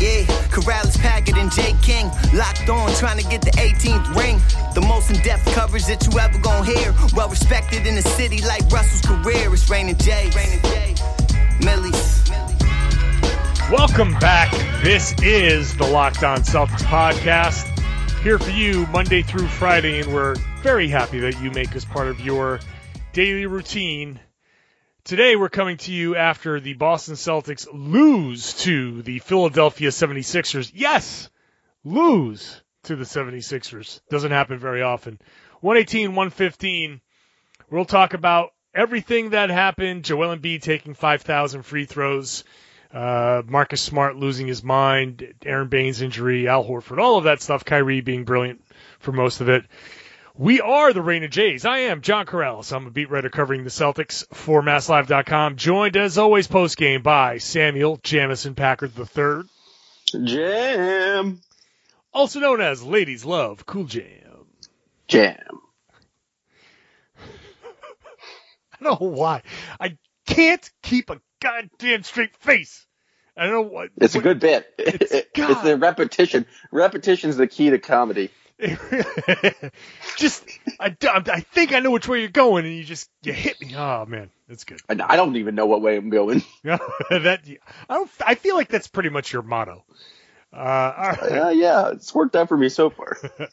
Yeah, Karalis, Packard, and Jay King locked on, trying to get the 18th ring. The most in-depth coverage that you ever gonna hear. Well respected in the city like Russell's career. It's Raining Rain and Jay. Millie's. Welcome back. This is the Locked On Celtics podcast. Here for you Monday through Friday, and we're very happy that you make us part of your daily routine. Today, we're coming to you after the Boston Celtics lose to the Philadelphia 76ers. Yes, lose to the 76ers. Doesn't happen very often. 118, 115. We'll talk about everything that happened. Joel Embiid taking 5,000 free throws. Uh, Marcus Smart losing his mind, Aron Baynes injury, Al Horford, all of that stuff. Kyrie being brilliant for most of it. We are the Rain of Jays. I am John Karalis. I'm a beat writer covering the Celtics for MassLive.com. Joined as always post game by Samuel Jamison Packard III, Jam. also known as Ladies Love Cool Jam. Jam. I don't know why. I can't keep a goddamn straight face. I don't know what. It's a good bit. It's- It's, God. the repetition. Repetition's the key to comedy. just, I, I think I know which way you're going, and you just you hit me. Oh man, that's good. I don't even know what way I'm going. that I don't. I feel like that's pretty much your motto. Uh, right. Uh, yeah, it's worked out for me so far.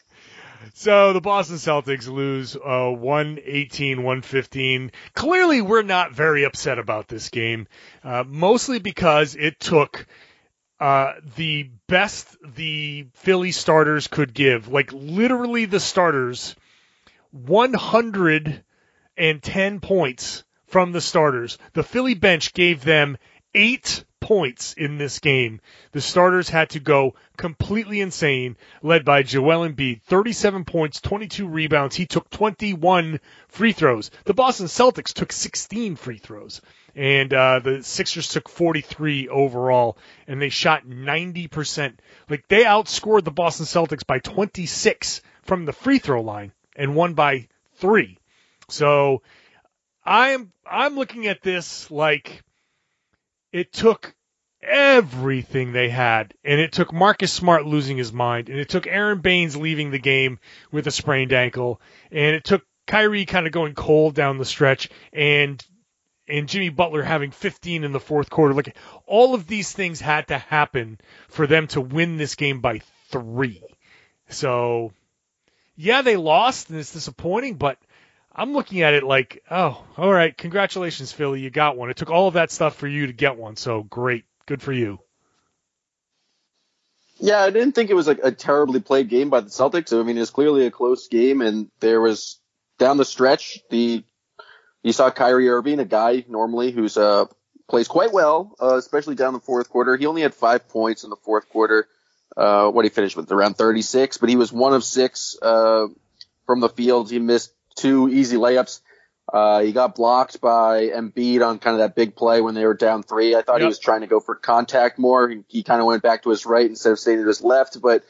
So the Boston Celtics lose uh, 118 115. Clearly, we're not very upset about this game, uh, mostly because it took uh, the best the Philly starters could give. Like, literally, the starters 110 points from the starters. The Philly bench gave them eight points in this game. The starters had to go completely insane, led by Joel Embiid, 37 points, 22 rebounds. He took 21 free throws. The Boston Celtics took 16 free throws. And uh, the Sixers took 43 overall, and they shot 90%. Like they outscored the Boston Celtics by 26 from the free throw line and won by three. So I'm I'm looking at this like it took everything they had, and it took Marcus Smart losing his mind, and it took Aron Baynes leaving the game with a sprained ankle, and it took Kyrie kind of going cold down the stretch, and and Jimmy Butler having 15 in the fourth quarter. Like all of these things had to happen for them to win this game by three. So yeah, they lost, and it's disappointing, but I'm looking at it like, oh, all right, congratulations, Philly, you got one. It took all of that stuff for you to get one, so great, good for you. Yeah, I didn't think it was like a terribly played game by the Celtics. I mean, it was clearly a close game, and there was down the stretch the you saw Kyrie Irving, a guy normally who's uh plays quite well, uh, especially down the fourth quarter. He only had five points in the fourth quarter. Uh, what he finished with around 36, but he was one of six uh, from the field. He missed two easy layups. Uh, he got blocked by Embiid on kind of that big play when they were down three. I thought he was trying to go for contact more. He, he kind of went back to his right instead of staying to his left, but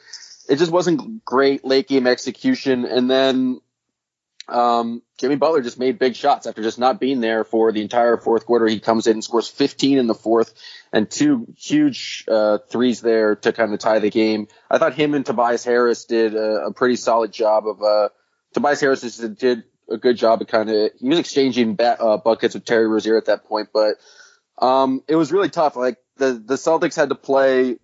it just wasn't great late game execution. And then um, Jimmy Butler just made big shots after just not being there for the entire fourth quarter. He comes in and scores 15 in the fourth and two huge uh, threes there to kind of tie the game. I thought him and Tobias Harris did a, a pretty solid job of. Uh, Tobias Harris did a good job of kind of he was exchanging bat, uh, buckets with Terry Rozier at that point, but um, it was really tough. Like the the Celtics had to play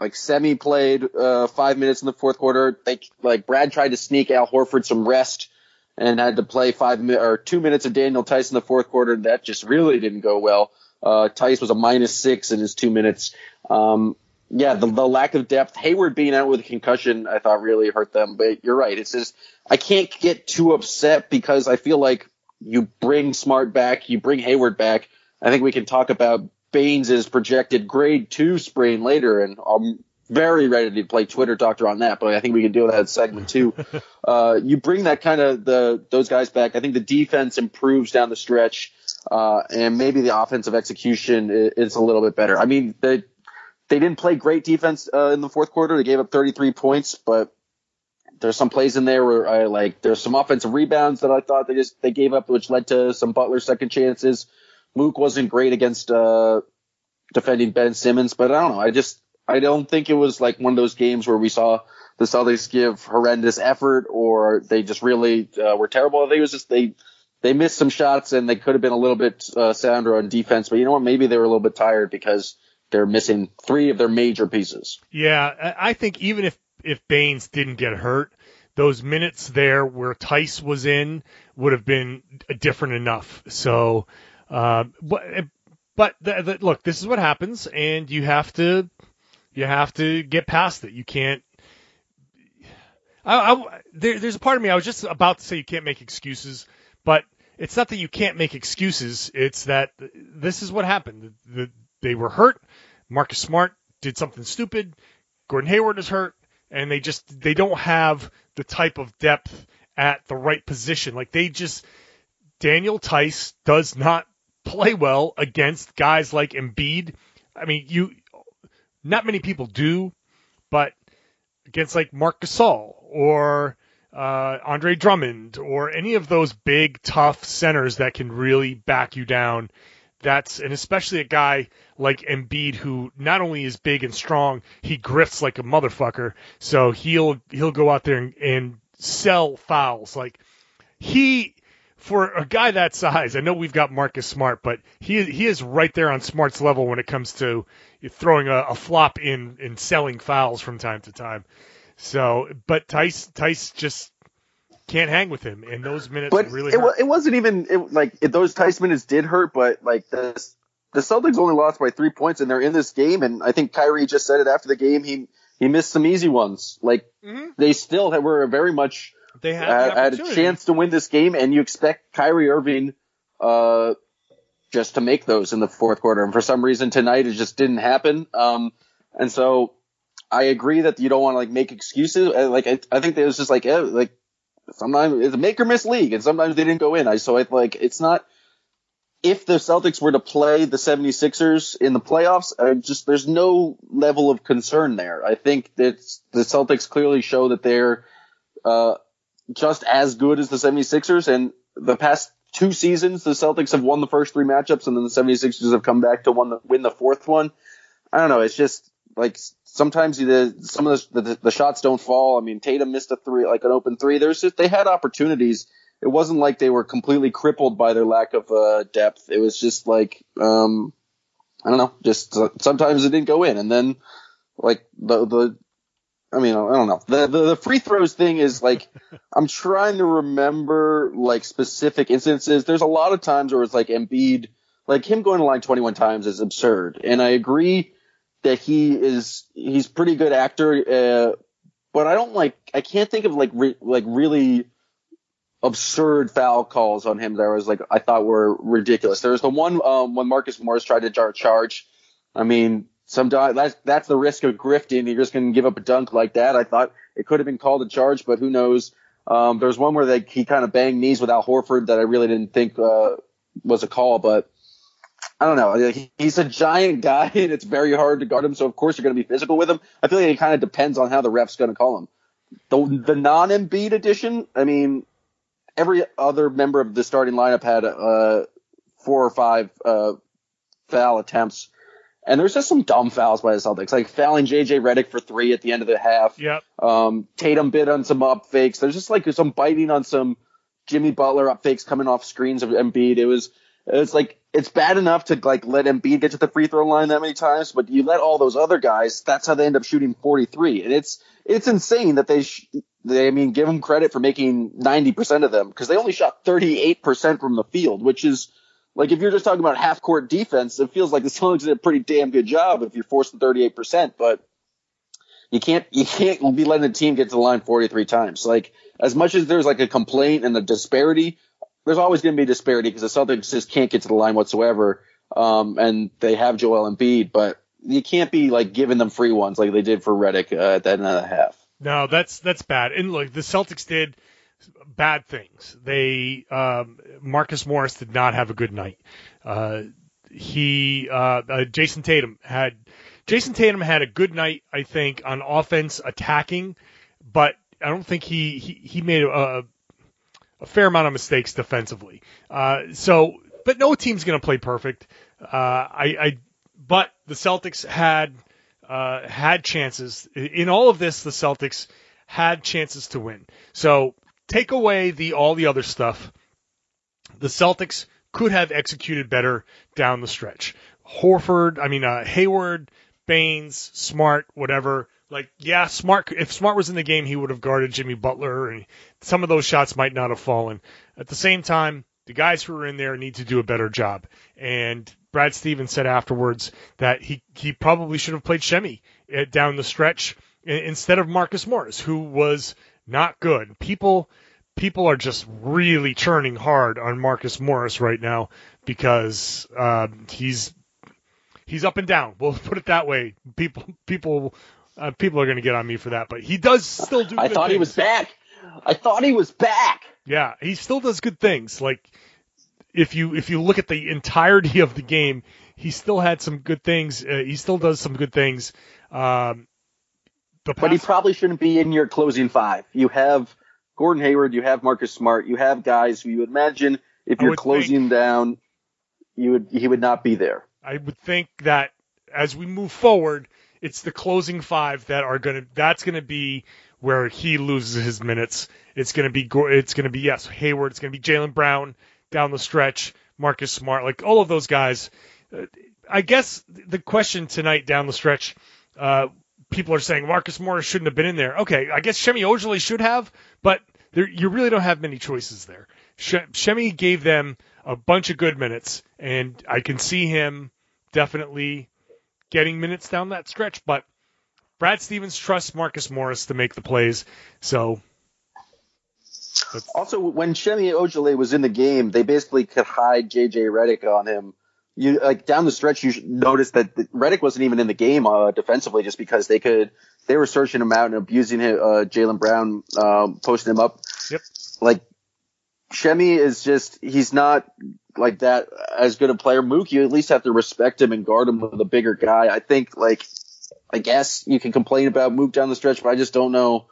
like semi played uh, five minutes in the fourth quarter. They like Brad tried to sneak Al Horford some rest and had to play five mi- or two minutes of Daniel Theis in the fourth quarter. And that just really didn't go well. Uh, Theis was a minus six in his two minutes. Um, yeah, the, the lack of depth. Hayward being out with a concussion, I thought really hurt them. But you're right. It's just I can't get too upset because I feel like you bring Smart back, you bring Hayward back. I think we can talk about Baynes' projected grade two sprain later, and I'm very ready to play Twitter doctor on that. But I think we can deal with that segment too. uh, you bring that kind of the those guys back. I think the defense improves down the stretch, uh, and maybe the offensive execution is, is a little bit better. I mean, they they didn't play great defense uh, in the fourth quarter. They gave up 33 points, but there's some plays in there where I like there's some offensive rebounds that I thought they just they gave up, which led to some Butler second chances. Mook wasn't great against uh, defending Ben Simmons, but I don't know. I just I don't think it was like one of those games where we saw the Celtics give horrendous effort or they just really uh, were terrible. I think it was just they they missed some shots and they could have been a little bit uh, sounder on defense. But you know what? Maybe they were a little bit tired because they're missing three of their major pieces. Yeah, I think even if if Baynes didn't get hurt, those minutes there where Theis was in would have been different enough. So, uh, but but the, the, look, this is what happens, and you have to you have to get past it. You can't. I, I, there, there's a part of me I was just about to say you can't make excuses, but it's not that you can't make excuses. It's that this is what happened. The, the, they were hurt. Marcus Smart did something stupid. Gordon Hayward is hurt and they just they don't have the type of depth at the right position. Like they just Daniel Theis does not play well against guys like Embiid. I mean, you not many people do, but against like Marc Gasol or uh, Andre Drummond or any of those big tough centers that can really back you down that's and especially a guy like Embiid who not only is big and strong, he grifts like a motherfucker. So he'll he'll go out there and, and sell fouls. Like he for a guy that size, I know we've got Marcus Smart, but he he is right there on Smart's level when it comes to throwing a, a flop in and selling fouls from time to time. So, but Tice Theis just can't hang with him, and those minutes but really. It, hurt. it wasn't even it, like it, those Theis minutes did hurt, but like the the Celtics only lost by three points, and they're in this game. And I think Kyrie just said it after the game. He he missed some easy ones. Like Mhm. they still were very much they had, the had a chance to win this game, and you expect Kyrie Irving uh, just to make those in the fourth quarter. And for some reason tonight, it just didn't happen. Um, and so I agree that you don't want to like make excuses. Uh, Like I, I think it was just like eh, like sometimes it's a make or miss league, and sometimes they didn't go in. I so I like it's not. If the Celtics were to play the 76ers in the playoffs, I just there's no level of concern there. I think that the Celtics clearly show that they're uh, just as good as the 76ers. And the past two seasons, the Celtics have won the first three matchups, and then the 76ers have come back to the, win the fourth one. I don't know. It's just like sometimes the, some of the, the, the shots don't fall. I mean, Tatum missed a three, like an open three. There's just, they had opportunities. It wasn't like they were completely crippled by their lack of uh, depth. It was just like, um, I don't know, just uh, sometimes it didn't go in. And then like the, the, I mean, I don't know. The, the the free throws thing is like I'm trying to remember like specific instances. There's a lot of times where it's like Embiid, like him going to line 21 times is absurd, and I agree that he is he's pretty good actor, uh, but I don't like I can't think of like re, like really absurd foul calls on him that was like I thought were ridiculous. There was the one um, when Marcus Morris tried to jar charge. I mean, sometimes that's that's the risk of grifting. You're just going to give up a dunk like that. I thought it could have been called a charge, but who knows? Um, there was one where they, he kind of banged knees with Al Horford that I really didn't think uh, was a call, but I don't know. He- He's a giant guy, and it's very hard to guard him. So of course you're going to be physical with him. I feel like it kind of depends on how the ref's going to call him. The the non Embiid edition, I mean, every other member of the starting lineup had uh, four or five uh, foul attempts. And there's just some dumb fouls by the Celtics, like fouling JJ Redick for three at the end of the half. Yep. Um, Tatum bid on some up fakes. There's just like some biting on some Jimmy Butler up fakes coming off screens of Embiid. It was, it's like, it's bad enough to like let Embiid get to the free throw line that many times, but you let all those other guys, that's how they end up shooting 43. And it's, it's insane that they, sh- they, I mean, give them credit for making 90% of them because they only shot 38% from the field, which is Like if you're just talking about half court defense, it feels like the Celtics did a pretty damn good job if you're forcing 38 percent, but you can't you can't be letting the team get to the line 43 times. Like as much as there's like a complaint and the disparity, there's always going to be disparity because the Celtics just can't get to the line whatsoever. Um, and they have Joel Embiid, but you can't be like giving them free ones like they did for Redick uh, at the end of the half. No, that's that's bad. And look, the Celtics did bad things. They um, Marcus Morris did not have a good night. Uh, he uh, uh, Jayson Tatum had Jayson Tatum had a good night, I think, on offense attacking, but I don't think he he, he made a, a fair amount of mistakes defensively. Uh, so, but no team's going to play perfect. Uh, I, I, but the Celtics had uh, had chances in all of this. The Celtics had chances to win. So take away the all the other stuff. The Celtics could have executed better down the stretch. Horford, I mean uh, Hayward, Baynes, Smart, whatever. Like, yeah, Smart. If Smart was in the game, he would have guarded Jimmy Butler, and some of those shots might not have fallen. At the same time, the guys who are in there need to do a better job. And Brad Stevens said afterwards that he he probably should have played Semi uh, down the stretch instead of Marcus Morris, who was not good. People people are just really churning hard on Marcus Morris right now because uh, he's he's up and down. We'll put it that way. People people uh, people are going to get on me for that, but he does still do. I thought things. he was back. I thought he was back. Yeah, he still does good things. Like if you if you look at the entirety of the game, he still had some good things. Uh, he still does some good things. Um, but he probably shouldn't be in your closing five. You have Gordon Hayward, you have Marcus Smart, you have guys who you would imagine if you're closing think, down, you would he would not be there. I would think that as we move forward, it's the closing five that are gonna that's gonna be where he loses his minutes. It's gonna be it's gonna be yes Hayward. It's gonna be Jaylen Brown down the stretch. Marcus Smart, like all of those guys. I guess the question tonight down the stretch, uh, people are saying Marcus Morris shouldn't have been in there. Okay, I guess Semi Ojeleye should have, but there, you really don't have many choices there. Shemi gave them a bunch of good minutes, and I can see him definitely getting minutes down that stretch. But Brad Stevens trusts Marcus Morris to make the plays, so. Also, when Semi Ojeleye was in the game, they basically could hide JJ Redick on him you like down the stretch, you noticed that Redick wasn't even in the game uh, defensively just because they could they were searching him out and abusing him, uh, Jaylen Brown, um, posting him up. Yep. Like Shemi is just he's not like that as good a player. Mook, you at least have to respect him and guard him with a bigger guy. I think like I guess you can complain about Mook down the stretch, but I just don't know.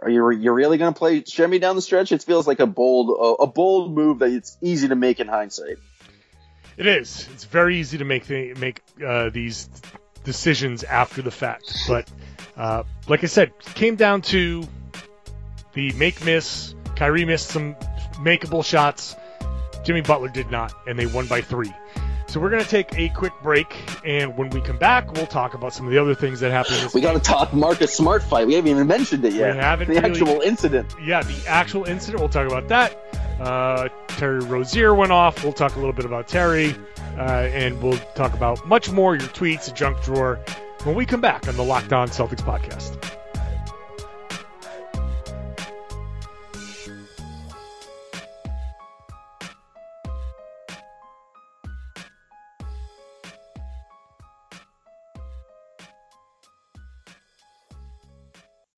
Are you you really going to play Shemi down the stretch? It feels like a bold a, a bold move that it's easy to make in hindsight. It is. It's very easy to make make uh, these decisions after the fact, but uh, like I said, came down to the make miss. Kyrie missed some makeable shots. Jimmy Butler did not, and they won by three. So we're going to take a quick break, and when we come back, we'll talk about some of the other things that happened. we got to talk Marcus Smart fight. We haven't even mentioned it yet. We haven't the really, actual incident. Yeah, the actual incident. We'll talk about that. Uh, Terry Rozier went off. We'll talk a little bit about Terry, uh, and we'll talk about much more. Your tweets, junk drawer, when we come back on the Locked On Celtics podcast.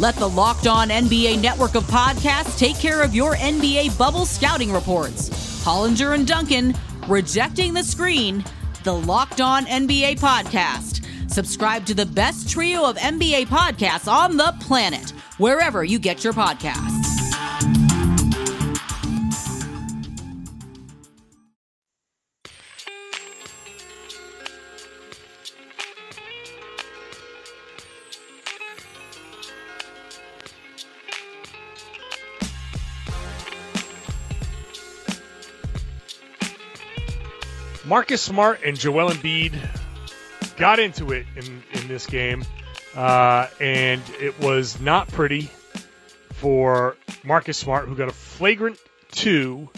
Let the Locked On NBA network of podcasts take care of your NBA bubble scouting reports. Hollinger and Duncan, Rejecting the Screen, the Locked On NBA podcast. Subscribe to the best trio of NBA podcasts on the planet, wherever you get your podcasts. Marcus Smart and Joel Embiid got into it in, in this game, uh, and it was not pretty for Marcus Smart, who got a flagrant two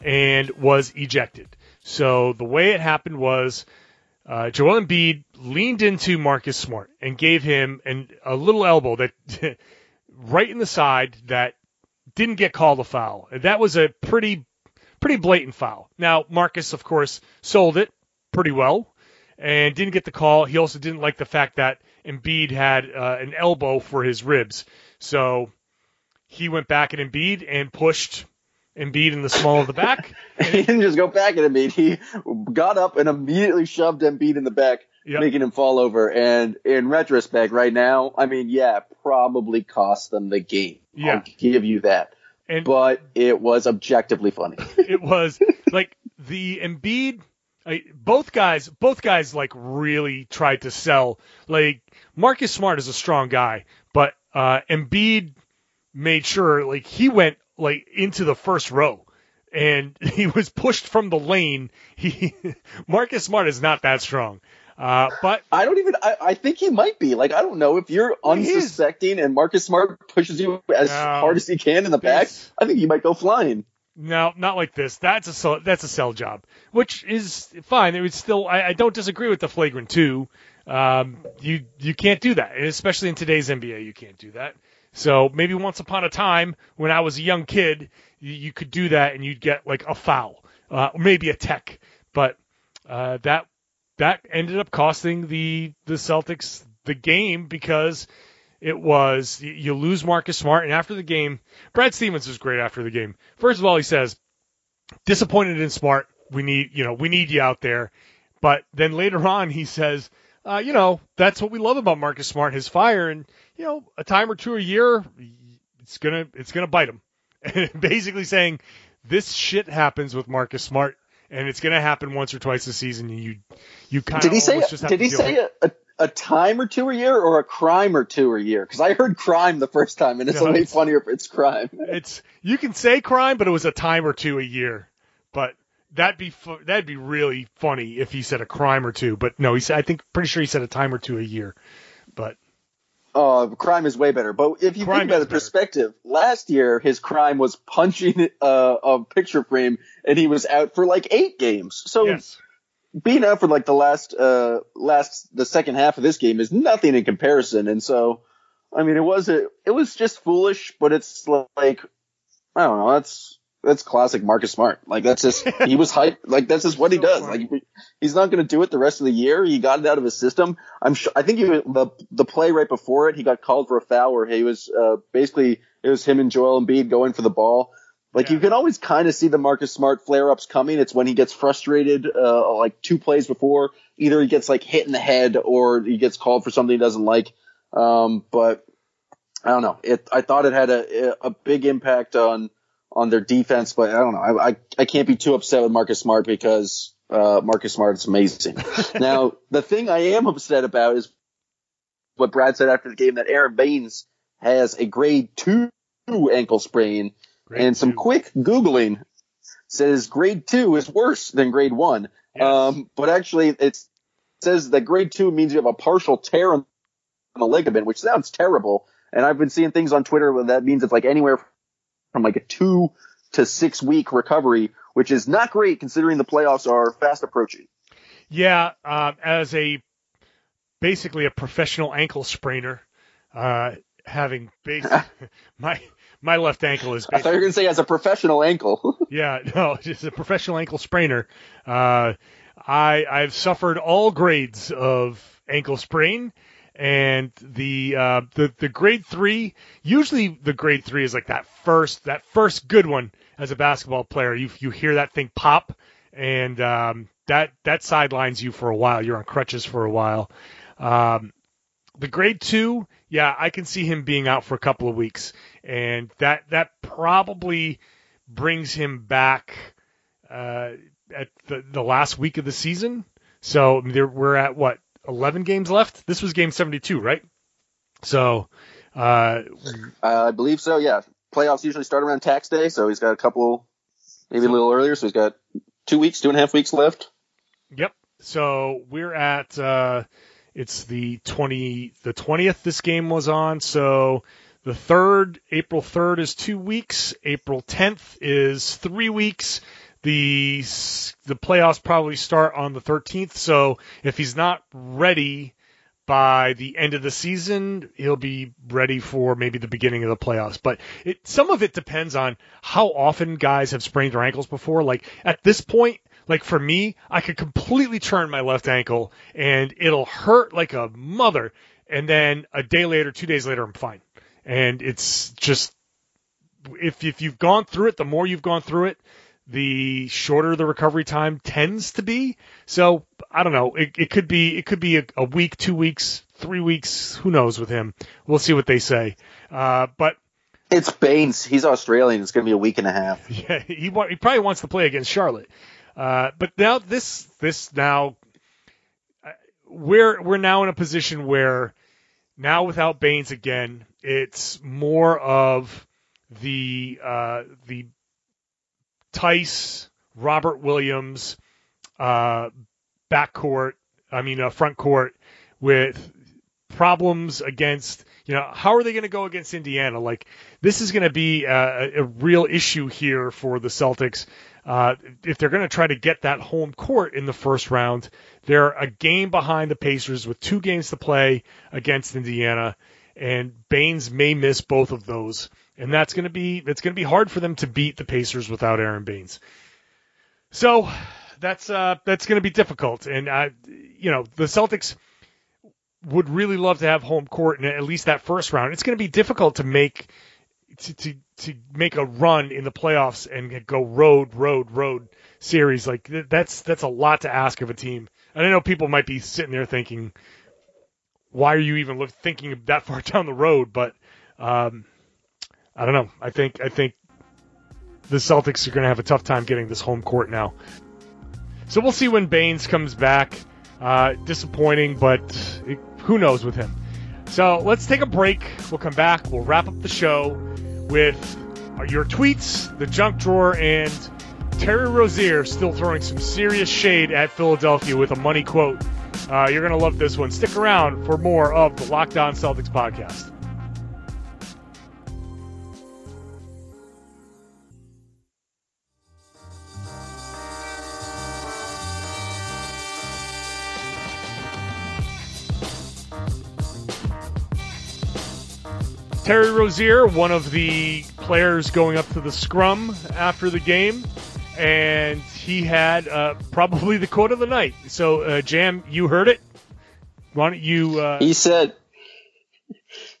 and was ejected. So the way it happened was uh, Joel Embiid leaned into Marcus Smart and gave him an, a little elbow that right in the side that didn't get called a foul. That was a pretty pretty blatant foul. Now, Marcus, of course, sold it pretty well and didn't get the call. He also didn't like the fact that Embiid had uh, an elbow for his ribs. So he went back at Embiid and pushed Embiid in the small of the back. he didn't just go back at Embiid. He got up and immediately shoved Embiid in the back, Yep. making him fall over. And in retrospect, right now, I mean, yeah, probably cost them the game. Yeah. I'll give you that. And But it was objectively funny. it was like the Embiid. I, both guys, both guys, like really tried to sell. Like Marcus Smart is a strong guy, but uh, Embiid made sure like he went like into the first row, and he was pushed from the lane. He Marcus Smart is not that strong, uh, but I don't even. I, I think he might be. Like I don't know if you're He is. unsuspecting and Marcus Smart pushes you as No. hard as he can in the back. I think you might go flying. No, not like this. That's a sell, that's a sell job, which is fine. It would still. I, I don't disagree with the flagrant two. Um, you you can't do that, and especially in today's NBA, you can't do that. So maybe once upon a time, when I was a young kid, you, you could do that, and you'd get like a foul, uh, or maybe a tech. But uh, that that ended up costing the the Celtics the game because it was you- lose Marcus Smart, and after the game, Brad Stevens was great after the game. First of all, he says, "Disappointed in Smart. We need you know we need you out there." But then later on, he says, uh, "You know that's what we love about Marcus Smart, his fire, and you know a time or two a year, it's gonna it's gonna bite him." Basically saying, "This shit happens with Marcus Smart." And it's going to happen once or twice a season. And you, you kind Did of he say? Did he say a, a, a time or two a year or a crime or two a year? Because I heard crime the first time, and it's No, only it's- funnier if it's crime. it's you can say crime, but it was a time or two a year. But that'd be fu- that'd be really funny if he said a crime or two. But no, he said I think pretty sure he said a time or two a year. Uh, crime is way better. But if you Crime think about the perspective, last year his crime was punching uh, a picture frame, and he was out for like eight games. So yes, being out for like the last uh last the second half of this game is nothing in comparison. And so, I mean, it was a, it was just foolish, but it's like I don't know. That's that's classic Marcus Smart. Like that's just he was hype. Like that's just what he does. funny. Like he's not going to do it the rest of the year. He got it out of his system. I'm sure. I think he the the play right before it, he got called for a foul where he was uh basically it was him and Joel Embiid going for the ball. Like Yeah. you can always kind of see the Marcus Smart flare ups coming. It's when he gets frustrated, uh, like two plays before. Either he gets like hit in the head or he gets called for something he doesn't like. Um, but I don't know. It I thought it had a a big impact on on their defense, but I don't know. I I, I can't be too upset with Marcus Smart because uh, Marcus Smart is amazing. now the thing I am upset about is what Brad said after the game that Aron Baynes has a grade two ankle sprain Grade and some two. quick Googling says grade two is worse than grade one. Yes. Um, but actually it says that grade two means you have a partial tear in the ligament, which sounds terrible. And I've been seeing things on Twitter where that means it's like anywhere from like a two to six week recovery, which is not great considering the playoffs are fast approaching. Yeah, um, as a basically a professional ankle sprainer, uh, having my my left ankle is. I thought you were going to say as a professional ankle. yeah, no, just a professional ankle sprainer. Uh, I I've suffered all grades of ankle sprain, and the uh, the the grade three. Usually, the grade three is like that first that first good one as a basketball player. You you hear that thing pop, and um, that that sidelines you for a while. You're on crutches for a while. Um, the grade two, yeah, I can see him being out for a couple of weeks, and that that probably brings him back uh, at the, the last week of the season. So we're at what 11 games left. This was game 72, right? So uh, I believe so. Yeah, playoffs usually start around tax day, so he's got a couple, maybe a little earlier. So he's got two weeks, two and a half weeks left. Yep. So we're at. Uh, it's the 20, the 20th this game was on. So the third, April 3rd is two weeks. April 10th is three weeks. The, the playoffs probably start on the 13th. So if he's not ready by the end of the season, he'll be ready for maybe the beginning of the playoffs. But it, some of it depends on how often guys have sprained their ankles before. Like at this point, like for me, I could completely turn my left ankle and it'll hurt like a mother. And then a day later, two days later, I'm fine. And it's just, if, if you've gone through it, the more you've gone through it, the shorter the recovery time tends to be. So I don't know. It, it could be, it could be a, a week, two weeks, three weeks. Who knows with him? We'll see what they say. Uh, but it's Baynes. He's Australian. It's going to be a week and a half. Yeah, he, he probably wants to play against Charlotte. Uh, but now this this now uh, we're we're now in a position where now without Baynes again, it's more of the uh, the Theis Robert Williams uh, backcourt. I mean, uh, front court with problems against you know how are they going to go against Indiana? Like this is going to be a, a, real issue here for the Celtics uh, if they're going to try to get that home court in the first round, they're a game behind the Pacers with two games to play against Indiana, and Baynes may miss both of those, and that's going to be that's going to be hard for them to beat the Pacers without Aron Baynes. So that's uh, that's going to be difficult, and uh, you know the Celtics would really love to have home court in at least that first round. It's going to be difficult to make to, to to make a run in the playoffs and go road, road, road series. Like that's that's a lot to ask of a team. And I know people might be sitting there thinking, why are you even look, thinking that far down the road? But um, I don't know. I think I think the Celtics are going to have a tough time getting this home court now. So we'll see when Baynes comes back. Uh, disappointing, but it, who knows with him. So let's take a break. We'll come back. We'll wrap up the show with your tweets, the junk drawer, and Terry Rozier still throwing some serious shade at Philadelphia with a money quote. Uh, you're going to love this one. Stick around for more of the Locked On Celtics podcast. Terry Rozier, one of the players going up to the scrum after the game, and he had uh, probably the quote of the night. So, uh, Jam, you heard it. Why don't you? Uh... He said.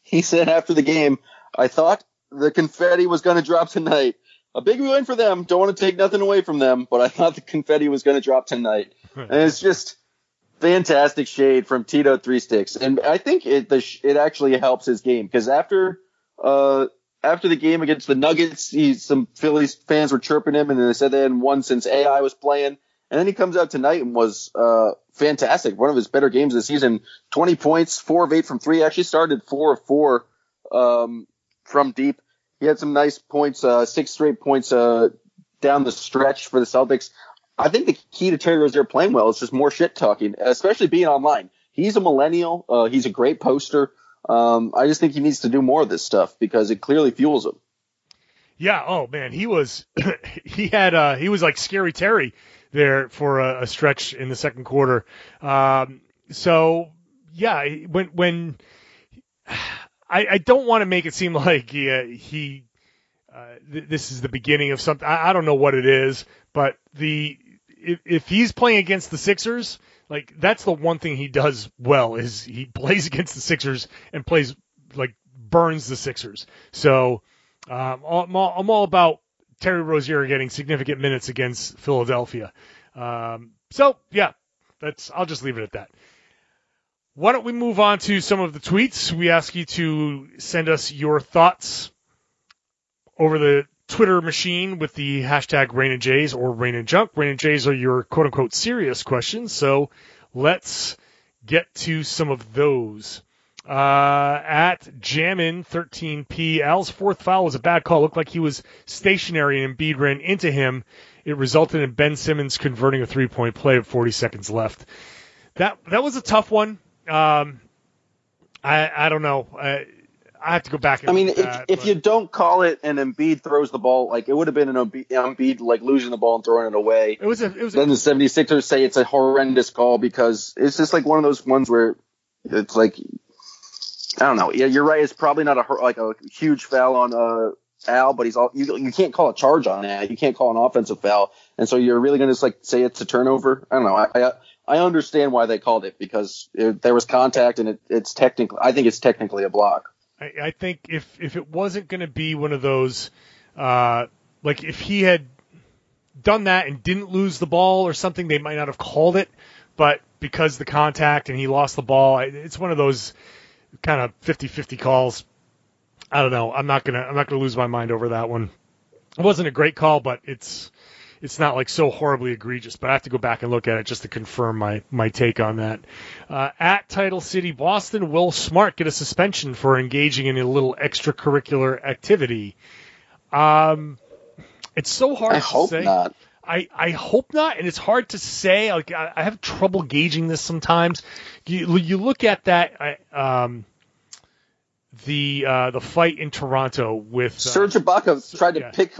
He said after the game, I thought the confetti was going to drop tonight. A big win for them. Don't want to take nothing away from them, but I thought the confetti was going to drop tonight. and it's just fantastic shade from Tito Three Sticks, and I think it the, it actually helps his game because after uh after the game against the Nuggets, he, some Phillies fans were chirping him, and they said they hadn't won since AI was playing. And then he comes out tonight and was uh, fantastic. One of his better games of the season. 20 points, four of eight from three. Actually started four of four um, from deep. He had some nice points, uh, six straight points uh, down the stretch for the Celtics. I think the key to Terry Rozier playing well is just more shit talking, especially being online. He's a millennial. Uh, he's a great poster. Um, I just think he needs to do more of this stuff because it clearly fuels him. Yeah. Oh man, he was he had uh he was like scary Terry there for a, a stretch in the second quarter. Um, so yeah, when when I, I don't want to make it seem like he, uh, he uh, th- this is the beginning of something. I, I don't know what it is, but the if, if he's playing against the Sixers, like that's the one thing he does well is he plays against the Sixers and plays like burns the Sixers. So um, I'm, all, I'm all about Terry Rozier getting significant minutes against Philadelphia. Um, so yeah, that's I'll just leave it at that. Why don't we move on to some of the tweets? We ask you to send us your thoughts over the Twitter machine with the hashtag Rain and Jays or Rain and Junk. Rain and Jays are your quote unquote serious questions. So let's get to some of those. Uh, at Jammin 13P, Al's fourth foul was a bad call. It Looked like he was stationary and Embiid ran into him. It resulted in Ben Simmons converting a three point play with 40 seconds left. That that was a tough one. Um, I I don't know. I have to go back. And I mean, if, that, if you don't call it and Embiid throws the ball, like it would have been an Embiid, Embiid like losing the ball and throwing it away. it was a it was Then a, the 76ers say it's a horrendous call because it's just like one of those ones where it's like I don't know. Yeah, you're right. It's probably not a like a huge foul on uh, Al, but he's all you. You can't call a charge on that. You can't call an offensive foul, and so you're really going to just like say it's a turnover. I don't know. I I, I understand why they called it because it, there was contact and it, it's technically. I think it's technically a block. I, I think if if it wasn't going to be one of those, uh, like if he had done that and didn't lose the ball or something, they might not have called it. But because the contact and he lost the ball, it's one of those kind of 50-50 calls. I don't know. I'm not gonna I'm not gonna lose my mind over that one. It wasn't a great call, but it's it's not like so horribly egregious. But I have to go back and look at it just to confirm my my take on that. Uh, at Title City, Boston, will Smart get a suspension for engaging in a little extracurricular activity? Um, it's so hard I to hope say. not. I, I hope not, and it's hard to say. Like I, I have trouble gauging this sometimes. You you look at that I, um, the uh, the fight in Toronto with uh, Serge Ibaka tried to yeah. pick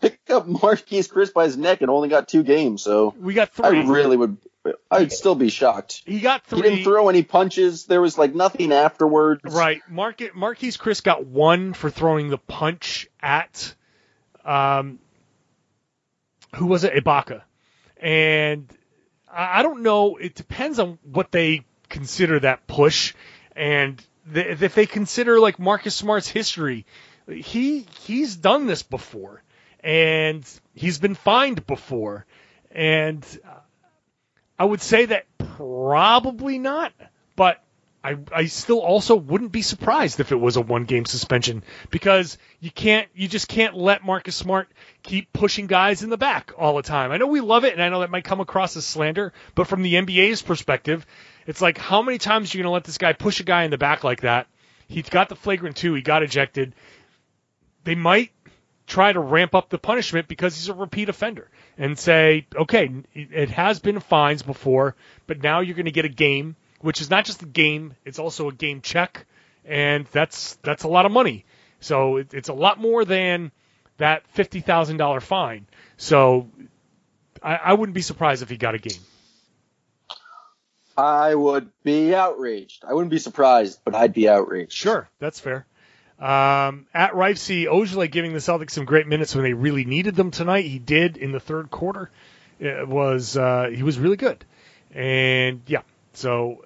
pick up Marquese Chriss by his neck and only got two games. So we got three. I really would. I'd still be shocked. he got three. He didn't throw any punches. There was like nothing afterwards. Right. Marquise, Marquese Chriss got one for throwing the punch at, um, who was it? Ibaka. And I I don't know. It depends on what they consider that push. And th- if they consider like Marcus Smart's history, he he's done this before, and he's been fined before, and I would say that probably not, but I, I still also wouldn't be surprised if it was a one game suspension because you can't you just can't let Marcus Smart keep pushing guys in the back all the time. I know we love it and I know that might come across as slander, but from the NBA's perspective, it's like how many times are you going to let this guy push a guy in the back like that? He got the flagrant two, he got ejected. They might try to ramp up the punishment because he's a repeat offender and say, okay, it has been fines before, but now you're going to get a game, which is not just a game, it's also a game check, and that's that's a lot of money. So it, it's a lot more than that fifty thousand dollar fine. So I, I wouldn't be surprised if he got a game. I would be outraged. I wouldn't be surprised, but I'd be outraged. Sure, that's fair. Um, at Rifesey, Ojeleye giving the Celtics some great minutes when they really needed them tonight. He did in the third quarter. It was uh, he was really good, and yeah. So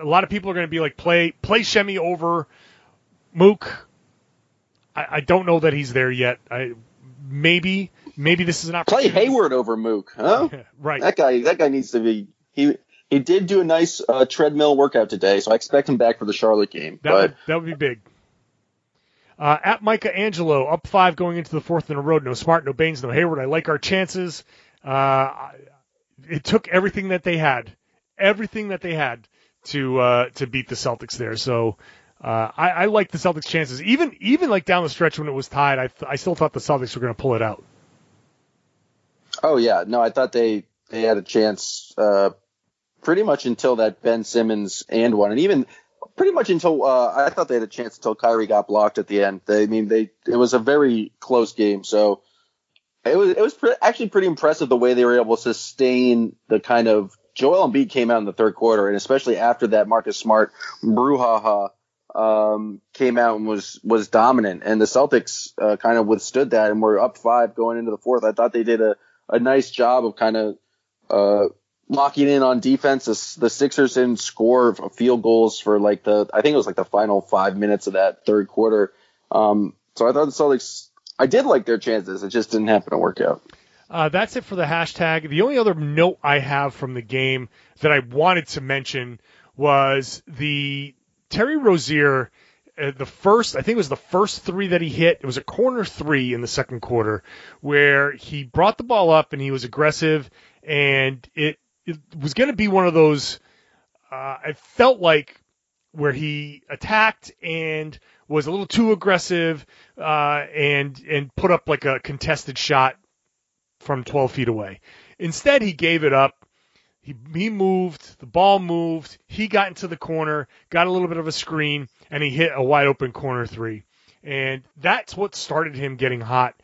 a lot of people are going to be like, play play Shemi over Mook. I, I don't know that he's there yet. I maybe maybe this is an opportunity. Play. Hayward over Mook, huh? right. That guy, that guy needs to be. He he did do a nice uh, treadmill workout today, so I expect him back for the Charlotte game. That but would, that would be big. Uh, at Micah Angelo, up five going into the fourth in a row. No Smart, no Baynes, no Hayward. I like our chances. Uh, it took everything that they had, everything that they had to uh, to beat the Celtics there. So uh, I, I like the Celtics' chances. Even even like down the stretch when it was tied, I th- I still thought the Celtics were going to pull it out. oh yeah, no, I thought they they had a chance uh, pretty much until that Ben Simmons and one, and even pretty much until uh, I thought they had a chance until Kyrie got blocked at the end. They, I mean, they it was a very close game, so it was it was pre- actually pretty impressive the way they were able to sustain the kind of Joel Embiid came out in the third quarter, and especially after that, Marcus Smart brouhaha um, came out and was was dominant, and the Celtics uh, kind of withstood that and were up five going into the fourth. I thought they did a, a nice job of kind of uh, locking in on defense. The, the Sixers didn't score field goals for like the I think it was like the final five minutes of that third quarter. Um, so I thought the Celtics. I did like their chances. It just didn't happen to work out. Uh, that's it for the hashtag. The only other note I have from the game that I wanted to mention was the Terry Rozier. Uh, the first, I think it was the first three that he hit. It was a corner three in the second quarter where he brought the ball up and he was aggressive, and it, it was going to be one of those. Uh, I felt like where he attacked and was a little too aggressive uh, and and put up like a contested shot from 12 feet away. Instead, he gave it up. He, he moved, the ball moved, he got into the corner, got a little bit of a screen, and he hit a wide open corner three. And that's what started him getting hot.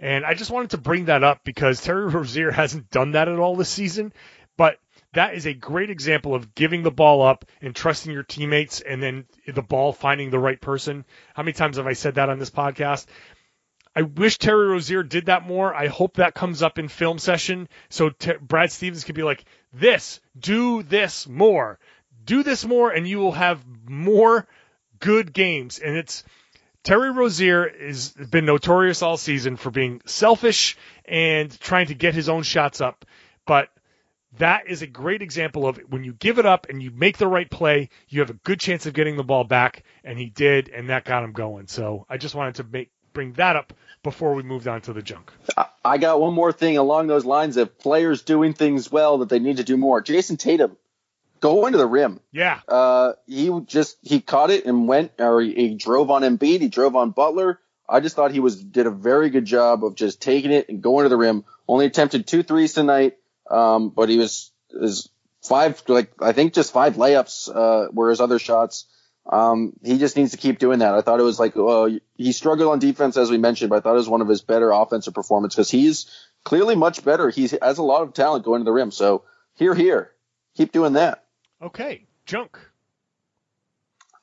And I just wanted to bring that up because Terry Rozier hasn't done that at all this season. But that is a great example of giving the ball up and trusting your teammates and then the ball finding the right person. How many times have I said that on this podcast? I wish Terry Rozier did that more. I hope that comes up in film session so Brad Stevens could be like, this, do this more. Do this more and you will have more good games. And it's Terry Rozier has been notorious all season for being selfish and trying to get his own shots up. But that is a great example of when you give it up and you make the right play, you have a good chance of getting the ball back, and he did, and that got him going. So I just wanted to make bring that up before we moved on to the junk. I got one more thing along those lines of players doing things well that they need to do more. Jayson Tatum, go into the rim. Yeah. Uh, he just he caught it and went, or he, he drove on Embiid, he drove on Butler. I just thought he was did a very good job of just taking it and going to the rim. Only attempted two threes tonight, um, but he was is five like I think just five layups uh, were his other shots. Um, he just needs to keep doing that. I thought it was like uh, he struggled on defense as we mentioned, but I thought it was one of his better offensive performances because he's clearly much better. He has a lot of talent going to the rim. So here, here, keep doing that. Okay, junk.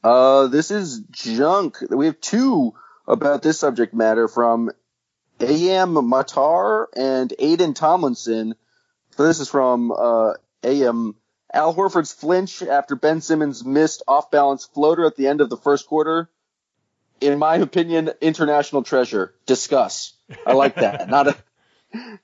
Uh, this is junk. We have two about this subject matter from A.M. Matar and Aiden Tomlinson. So this is from uh, A.M. Al Horford's flinch after Ben Simmons missed off balance floater at the end of the first quarter. In my opinion, international treasure. Discuss. I like that. not a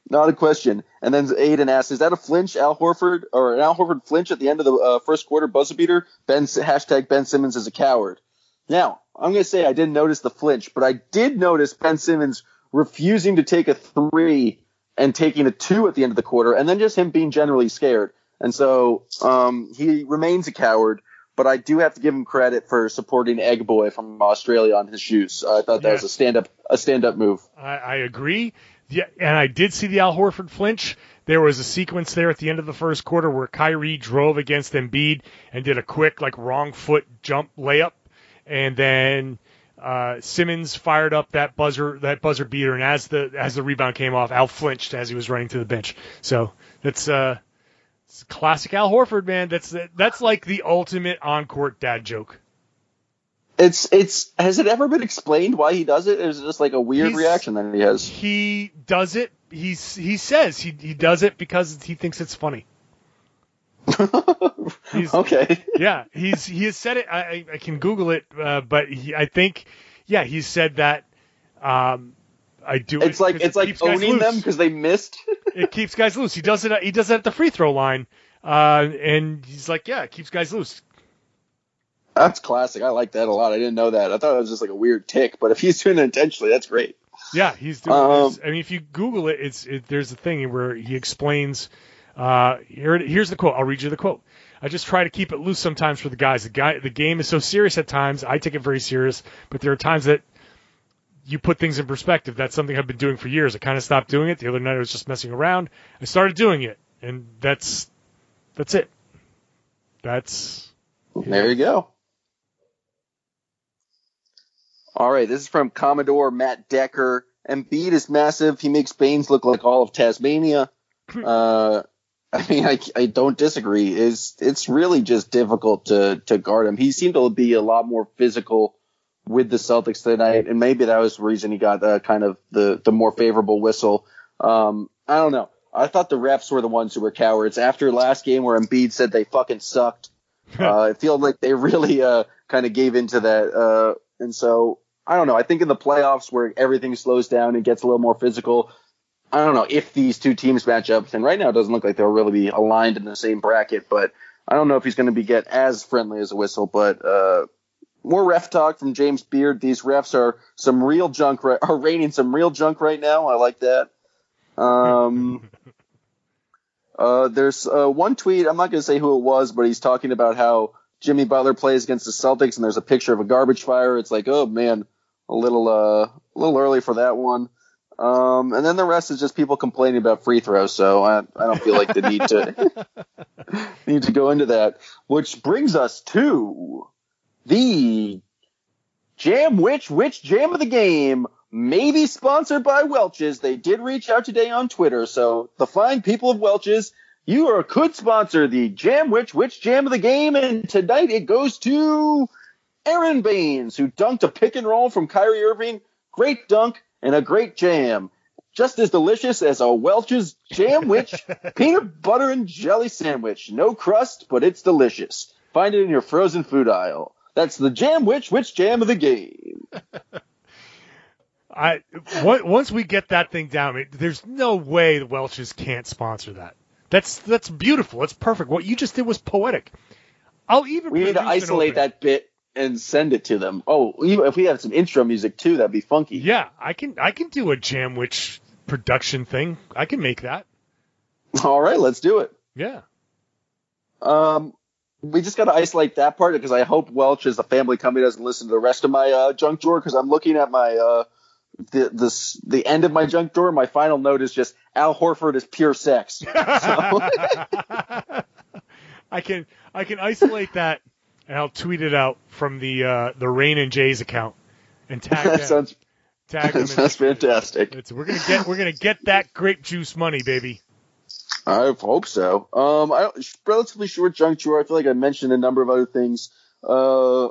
not a question. And then Aiden asks, "Is that a flinch, Al Horford, or an Al Horford flinch at the end of the uh, first quarter buzzer beater?" Ben hashtag Ben Simmons is a coward. Now I'm gonna say I didn't notice the flinch, but I did notice Ben Simmons refusing to take a three and taking a two at the end of the quarter, and then just him being generally scared. And so um, he remains a coward, but I do have to give him credit for supporting Egg Boy from Australia on his shoes. I thought that Yeah. was a stand up a stand up move. I, I agree. Yeah, and I did see the Al Horford flinch. There was a sequence there at the end of the first quarter where Kyrie drove against Embiid and did a quick, like, wrong foot jump layup, and then uh, Simmons fired up that buzzer that buzzer beater, and as the as the rebound came off, Al flinched as he was running to the bench. So that's uh, it's classic Al Horford, man. That's that's like the ultimate on court dad joke. It's it's has it ever been explained why he does it? Is it just like a weird He's- reaction that he has? He does it. He's he says he he does it because he thinks it's funny. He's- okay. yeah, he's he has said it. I, I- can Google it, uh, but he, I think, yeah, he said that. Um, I do. It's it like it's it like owning them because they missed. it keeps guys loose. He does it. He does it at the free throw line, uh, and he's like, yeah, it keeps guys loose. That's classic. I like that a lot. I didn't know that. I thought it was just like a weird tick, but if he's doing it intentionally, that's great. Yeah, he's doing Um, this. I mean, if you Google it, it's it, there's a thing where he explains. Uh, here, here's the quote. I'll read you the quote. I just try to keep it loose sometimes for the guys. The guy, the game is so serious at times. I take it very serious, but there are times that you put things in perspective. That's something I've been doing for years. I kind of stopped doing it. The other night I was just messing around. I started doing it, and that's that's it. That's There you go. All right, this is from Commodore Matt Decker. Embiid is massive. He makes Baynes look like all of Tasmania. Uh, I mean, I, I don't disagree. Is it's really just difficult to to guard him. He seemed to be a lot more physical with the Celtics tonight, and maybe that was the reason he got uh, kind of the the more favorable whistle. Um, I don't know. I thought the refs were the ones who were cowards after last game where Embiid said they fucking sucked. uh, I feel like they really uh, kind of gave into that, uh, and so I don't know. I think in the playoffs where everything slows down and gets a little more physical, I don't know if these two teams match up. And right now it doesn't look like they'll really be aligned in the same bracket, but I don't know if he's going to be get as friendly as a whistle. But uh, more ref talk from James Beard. These refs are some real junk. Right, are raining some real junk right now. I like that. Um, uh, there's uh, one tweet. I'm not going to say who it was, but he's talking about how Jimmy Butler plays against the Celtics, and there's a picture of a garbage fire. It's like, oh man, a little uh, a little early for that one. Um, and then the rest is just people complaining about free throws. So I, I don't feel like the need to need to go into that. Which brings us to the jam, which which jam of the game, maybe sponsored by Welch's. They did reach out today on Twitter. So the fine people of Welch's, you are, could sponsor the jam, which which jam of the game, and tonight it goes to Aron Baynes, who dunked a pick and roll from Kyrie Irving. Great dunk and a great jam. Just as delicious as a Welch's Jam Witch peanut butter and jelly sandwich. No crust, but it's delicious. Find it in your frozen food aisle. That's the Jam Witch, which jam of the game. I on- once we get that thing down, it, there's no way the Welch's can't sponsor that. That's that's beautiful. That's perfect. What you just did was poetic. I'll even We need to isolate that bit and send it to them. Oh, if we have some intro music too, that'd be funky. Yeah, I can I can do a Jam Witch production thing. I can make that. All right, let's do it. Yeah. Um, we just got to isolate that part because I hope Welch as a family company doesn't listen to the rest of my uh, junk drawer because I'm looking at my uh, the this the end of my junk drawer. My final note is just Al Horford is pure sex. So, I can I can isolate that and I'll tweet it out from the uh, the Rain and Jays account and tag that them. sounds tag them. that sounds fantastic. It's, we're gonna get we're gonna get that grape juice money, baby. I hope so. Um, I relatively short junk drawer. I feel like I mentioned a number of other things. Uh,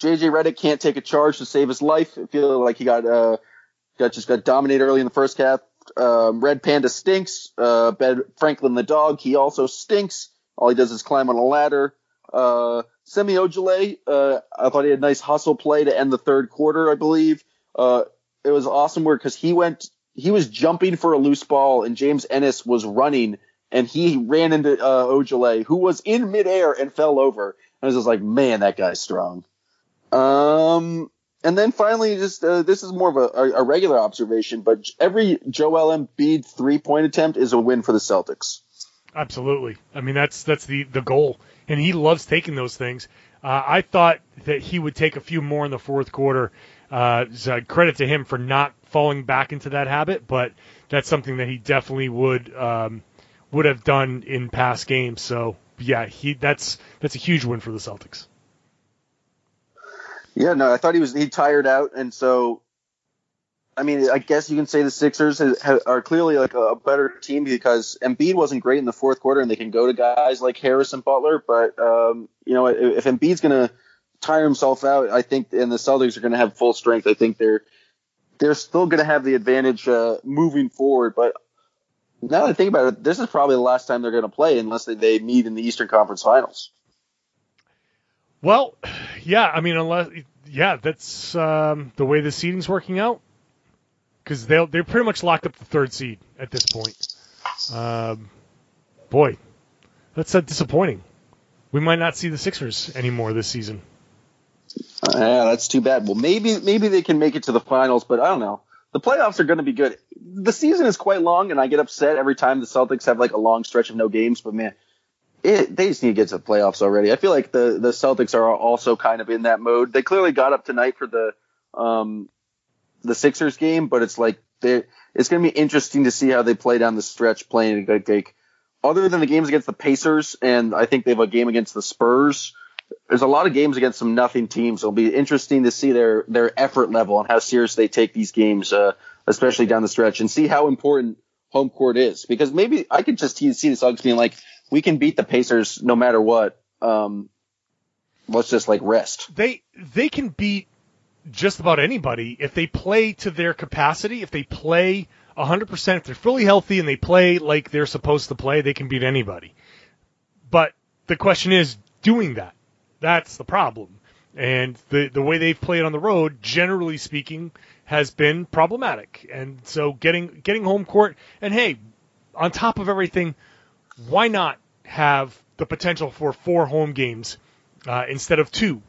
JJ Redick can't take a charge to save his life. I feel like he got uh got just got dominated early in the first half. Um, Red Panda stinks. Uh, Ben Franklin the dog, he also stinks. All he does is climb on a ladder. Uh, Semi Ojeleye, uh, I thought he had a nice hustle play to end the third quarter, I believe. Uh, it was awesome work because he went, he was jumping for a loose ball and James Ennis was running and he ran into uh, Ojeleye, who was in midair and fell over. I was just like, man, that guy's strong. Um, and then finally, just uh, this is more of a, a, a regular observation, but every Joel Embiid three point attempt is a win for the Celtics. Absolutely. I mean that's that's the the goal, and he loves taking those things. Uh, I thought that he would take a few more in the fourth quarter. Uh, so credit to him for not falling back into that habit, but that's something that he definitely would um, would have done in past games. So yeah, he that's that's a huge win for the Celtics. Yeah, no, I thought he was he tired out, and so I mean, I guess you can say the Sixers ha- ha- are clearly like a better team because Embiid wasn't great in the fourth quarter, and they can go to guys like Harris and Butler. But um, you know, if, if Embiid's going to tire himself out, I think, and the Celtics are going to have full strength. I think they're they're still going to have the advantage uh, moving forward. But now that I think about it, this is probably the last time they're going to play unless they, they meet in the Eastern Conference Finals. Well, yeah, I mean, unless yeah, that's um, the way the seeding's working out because they they're pretty much locked up the third seed at this point. Um, boy, that's uh, disappointing. We might not see the Sixers anymore this season. Uh, yeah, that's too bad. Well, maybe maybe they can make it to the finals, but I don't know. The playoffs are going to be good. The season is quite long, and I get upset every time the Celtics have like a long stretch of no games. But man, it, they just need to get to the playoffs already. I feel like the the Celtics are also kind of in that mode. They clearly got up tonight for the um the Sixers game, but it's like they it's going to be interesting to see how they play down the stretch playing like, like other than the games against the Pacers and I think they have a game against the Spurs. there's a lot of games against some nothing teams. It'll be interesting to see their their effort level and how serious they take these games, uh, especially down the stretch, and see how important home court is. Because maybe I could just see the Suggs being like, we can beat the Pacers no matter what. Um, let's just like rest. They they can beat just about anybody if they play to their capacity. If they play 100%, if they're fully healthy and they play like they're supposed to play, they can beat anybody. But the question is doing that. That's the problem. And the the way they've played on the road, generally speaking, has been problematic. And so getting getting home court and hey, on top of everything, why not have the potential for four home games uh, instead of two?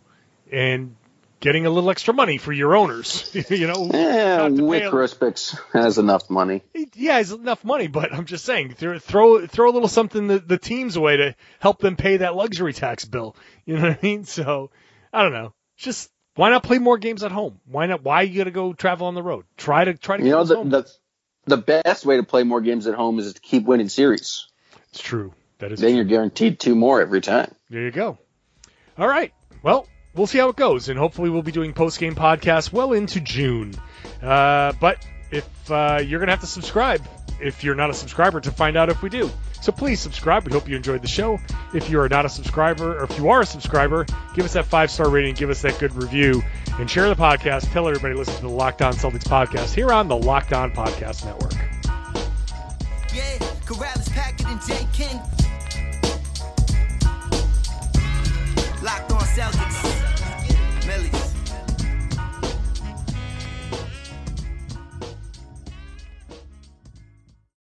And getting a little extra money for your owners. you know, yeah, Wyc Grousbeck's has enough money. Yeah, has enough money, but I'm just saying, throw throw a little something the, the teams away to help them pay that luxury tax bill. You know what I mean? So I don't know. Just why not play more games at home? Why not? Why you got to go travel on the road? Try to try to. You know the, the the best way to play more games at home is to keep winning series. It's true. That is. Then true. you're guaranteed two more every time. There you go. All right. Well, we'll see how it goes, and hopefully we'll be doing post game podcasts well into June. Uh, but if uh, you're gonna have to subscribe if you're not a subscriber to find out if we do. So please subscribe. We hope you enjoyed the show. If you are not a subscriber, or if you are a subscriber, give us that five star rating, give us that good review, and share the podcast. Tell everybody listen to the Locked On Celtics podcast here on the Locked On Podcast Network. Yeah, Karalis, Packard, and J. King. Locked On Celtics.